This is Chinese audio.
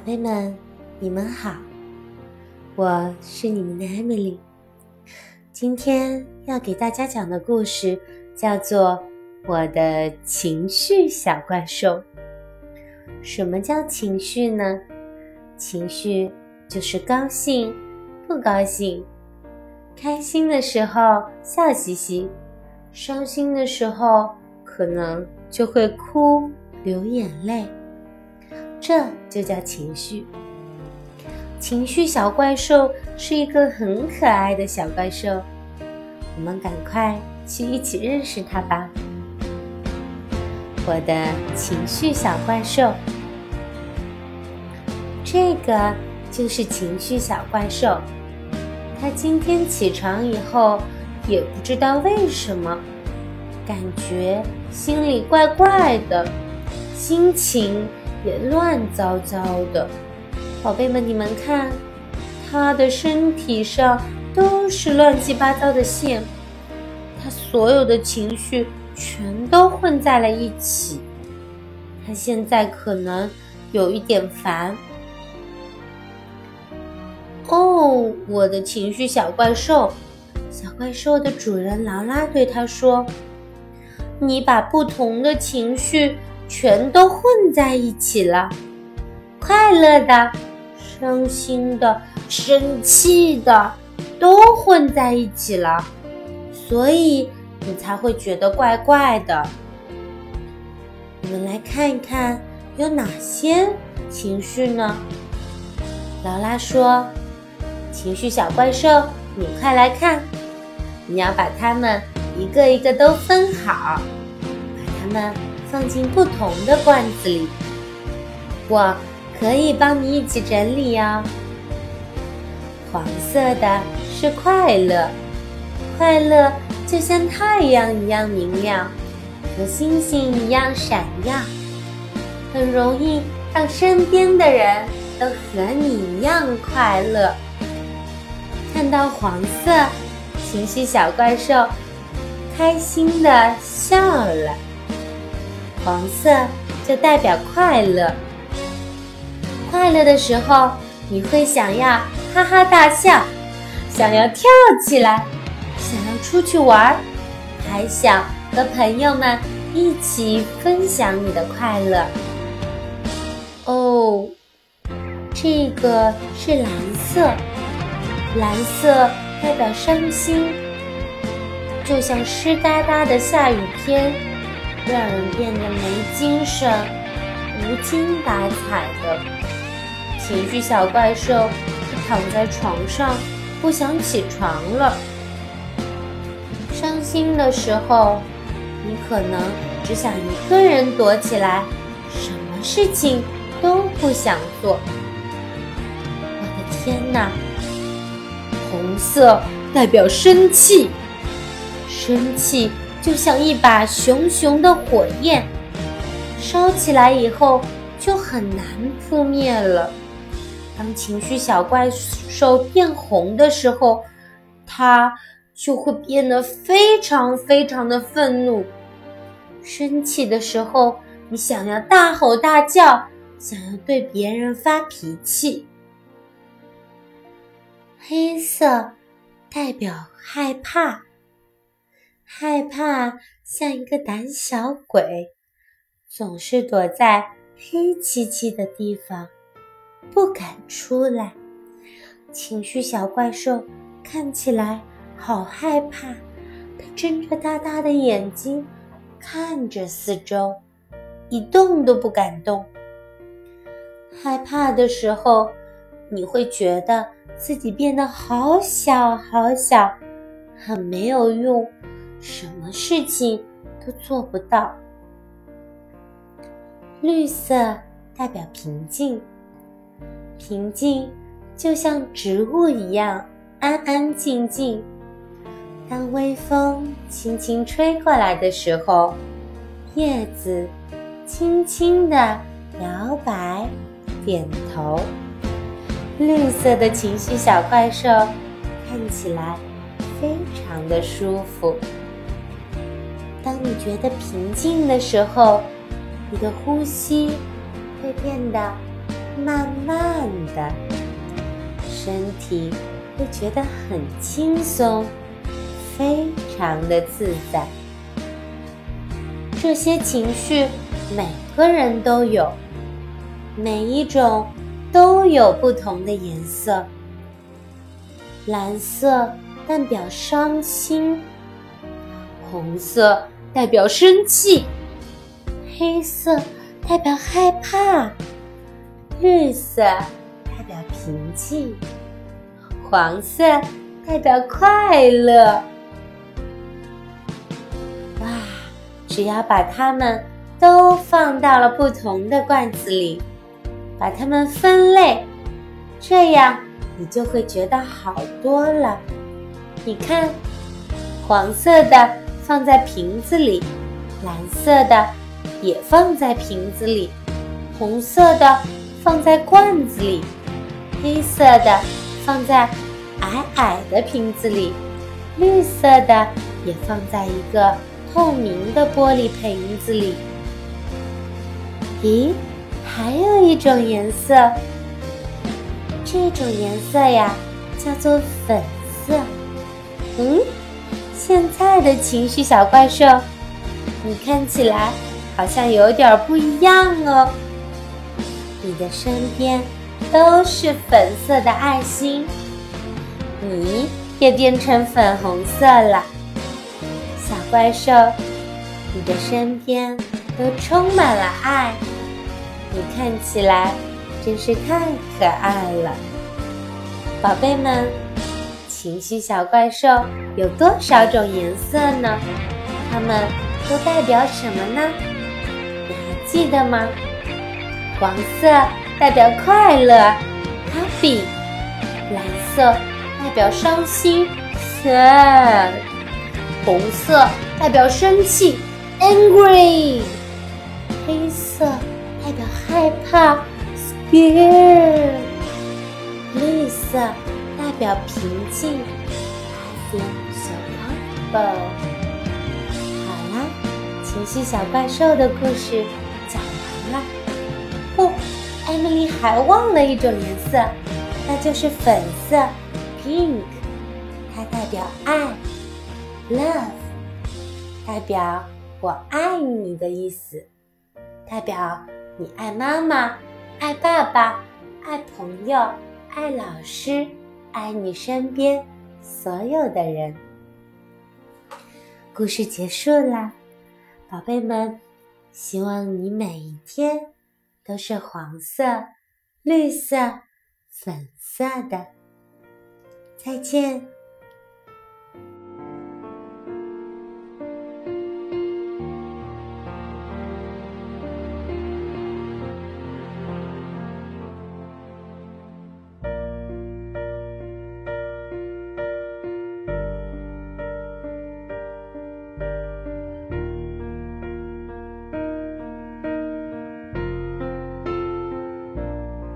宝贝们，你们好，我是你们的 Emily。今天要给大家讲的故事叫做《我的情绪小怪兽》。什么叫情绪呢？情绪就是高兴、不高兴，开心的时候笑嘻嘻，伤心的时候可能就会哭、流眼泪。这就叫情绪。情绪小怪兽是一个很可爱的小怪兽，我们赶快去一起认识它吧。我的情绪小怪兽，这个就是情绪小怪兽。它今天起床以后，也不知道为什么，感觉心里怪怪的，心情。也乱糟糟的，宝贝们，你们看，他的身体上都是乱七八糟的线，他所有的情绪全都混在了一起。他现在可能有一点烦。哦，我的情绪小怪兽，小怪兽的主人劳拉对他说：“你把不同的情绪。”全都混在一起了，快乐的、伤心的、生气的，都混在一起了，所以你才会觉得怪怪的。我们来看一看有哪些情绪呢？劳拉说：“情绪小怪兽，你快来看，你要把它们一个一个都分好，把它们。”放进不同的罐子里，我可以帮你一起整理哦。黄色的是快乐，快乐就像太阳一样明亮，和星星一样闪耀，很容易让身边的人都和你一样快乐。看到黄色，情绪小怪兽开心的笑了。黄色就代表快乐，快乐的时候你会想要哈哈大笑，想要跳起来，想要出去玩，还想和朋友们一起分享你的快乐。哦，这个是蓝色，蓝色代表伤心，就像湿哒哒的下雨天。让人变得没精神、无精打采的情绪小怪兽，躺在床上不想起床了。伤心的时候，你可能只想一个人躲起来，什么事情都不想做。我的天哪！红色代表生气，生气。就像一把熊熊的火焰，烧起来以后就很难扑灭了。当情绪小怪兽变红的时候，它就会变得非常非常的愤怒。生气的时候，你想要大吼大叫，想要对别人发脾气。黑色代表害怕。害怕像一个胆小鬼，总是躲在黑漆漆的地方，不敢出来。情绪小怪兽看起来好害怕，它睁着大大的眼睛看着四周，一动都不敢动。害怕的时候，你会觉得自己变得好小好小，很没有用。什么事情都做不到。绿色代表平静，平静就像植物一样安安静静。当微风轻轻吹过来的时候，叶子轻轻地摇摆、点头。绿色的情绪小怪兽看起来非常的舒服。当你觉得平静的时候，你的呼吸会变得慢慢的，身体会觉得很轻松，非常的自在。这些情绪每个人都有，每一种都有不同的颜色。蓝色代表伤心，红色代表生气，黑色代表害怕，绿色代表平静，黄色代表快乐。哇！只要把它们都放到了不同的罐子里，把它们分类，这样。你就会觉得好多了。你看，黄色的放在瓶子里，蓝色的也放在瓶子里，红色的放在罐子里，黑色的放在矮矮的瓶子里，绿色的也放在一个透明的玻璃瓶子里。咦，还有一种颜色。这种颜色呀，叫做粉色。嗯，现在的情绪小怪兽，你看起来好像有点不一样哦。你的身边都是粉色的爱心，你也变成粉红色了。小怪兽，你的身边都充满了爱，你看起来。真是太可爱了，宝贝们！情绪小怪兽有多少种颜色呢？它们都代表什么呢？你还记得吗？黄色代表快乐，happy；蓝色代表伤心，sad；红色代表生气，angry；黑色代表害怕。耶，绿色代表平静，I feel so comfortable。好啦，情绪小怪兽的故事讲完了。不，艾米丽还忘了一种颜色，那就是粉色，pink。它代表爱，love，代表我爱你的意思，代表你爱妈妈。爱爸爸，爱朋友，爱老师，爱你身边所有的人。故事结束啦，宝贝们，希望你每一天都是黄色、绿色、粉色的。再见。